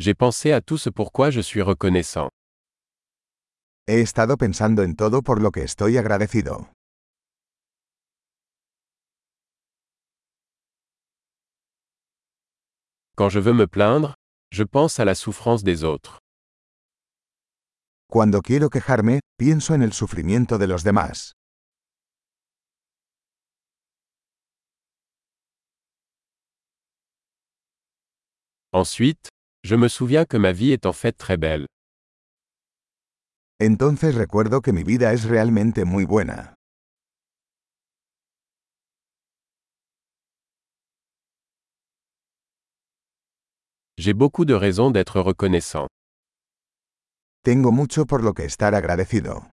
J'ai pensé à tout ce pourquoi je suis reconnaissant. He estado pensando en todo por lo que estoy agradecido. Quand je veux me plaindre, je pense à la souffrance des autres. Cuando quiero quejarme, pienso en el sufrimiento de los demás. Ensuite, je me souviens que ma vie est en fait très belle. Entonces recuerdo que mi vida es realmente muy buena. J'ai beaucoup de raisons d'être reconnaissant. Tengo mucho por lo que estar agradecido.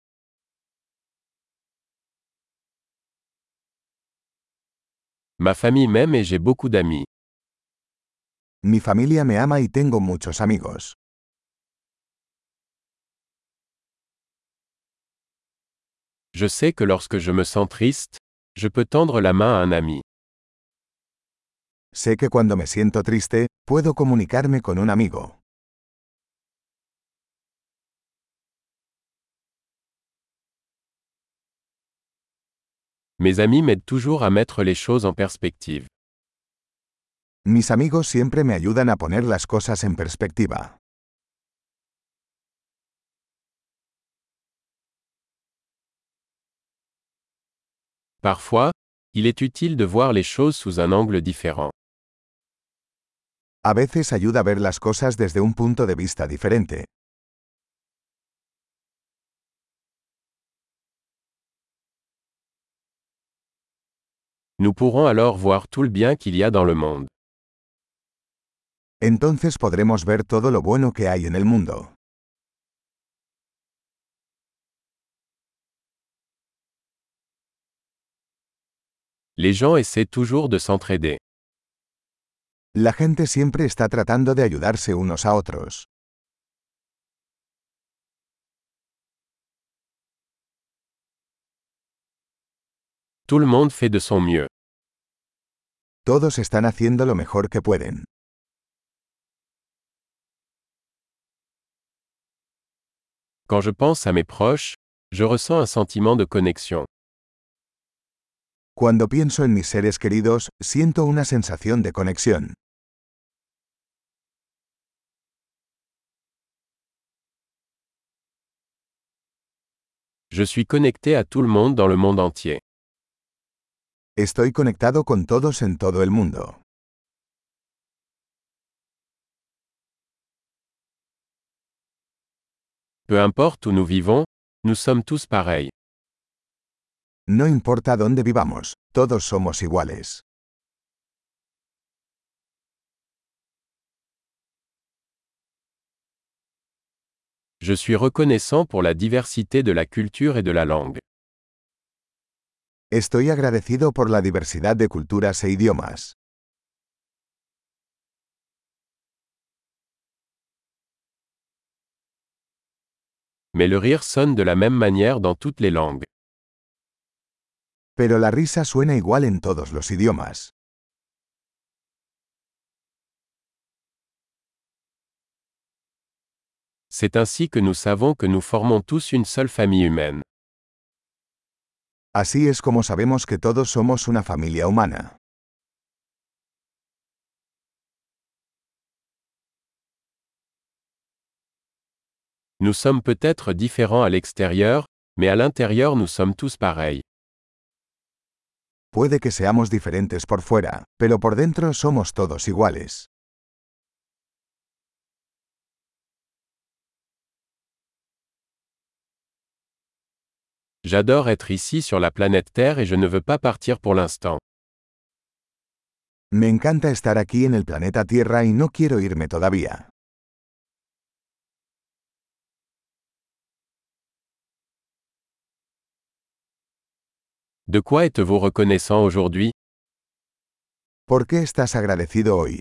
Ma famille m'aime et j'ai beaucoup d'amis. Mi familia me ama y tengo muchos amigos. Je sais que lorsque je me sens triste, je peux tendre la main à un ami. Sé que cuando me siento triste, puedo comunicarme con un amigo. Mes amis m'aident toujours à mettre les choses en perspective. Mis amigos siempre me ayudan a poner las cosas en perspectiva. Parfois, il est utile de voir les choses sous un angle différent. A veces ayuda a ver las cosas desde un punto de vista diferente. Nous pourrons alors voir tout le bien qu'il y a dans le monde. Entonces podremos ver todo lo bueno que hay en el mundo. Les gens essaient toujours de s'entraider. La gente siempre está tratando de ayudarse unos a otros. Tout le monde fait de son mieux. Todos están haciendo lo mejor que pueden. Quand je pense à mes proches, je ressens un sentiment de connexion. Cuando pienso en mis seres queridos, siento una sensación de conexión. Je suis connecté à tout le monde dans le monde entier. Estoy conectado con todos en todo el mundo. Peu importe où nous vivons, nous sommes tous pareils. No importa dónde vivamos, todos somos iguales. Je suis reconnaissant pour la diversité de la culture et de la langue. Estoy agradecido por la diversidad de culturas e idiomas. Mais le rire sonne de la même manière dans toutes les langues. Pero la risa suena igual en todos los idiomas. C'est ainsi que nous savons que nous formons tous une seule famille humaine. Así es como sabemos que todos somos una familia humana. Nous sommes peut-être différents à l'extérieur, mais à l'intérieur nous sommes tous pareils. Puede que seamos diferentes por fuera, pero por dentro somos todos iguales. J'adore être ici sur la planète Terre et je ne veux pas partir pour l'instant. Me encanta estar aquí en el planeta Tierra y no quiero irme todavía. De quoi êtes-vous reconnaissant aujourd'hui? ¿Por qué estás agradecido hoy?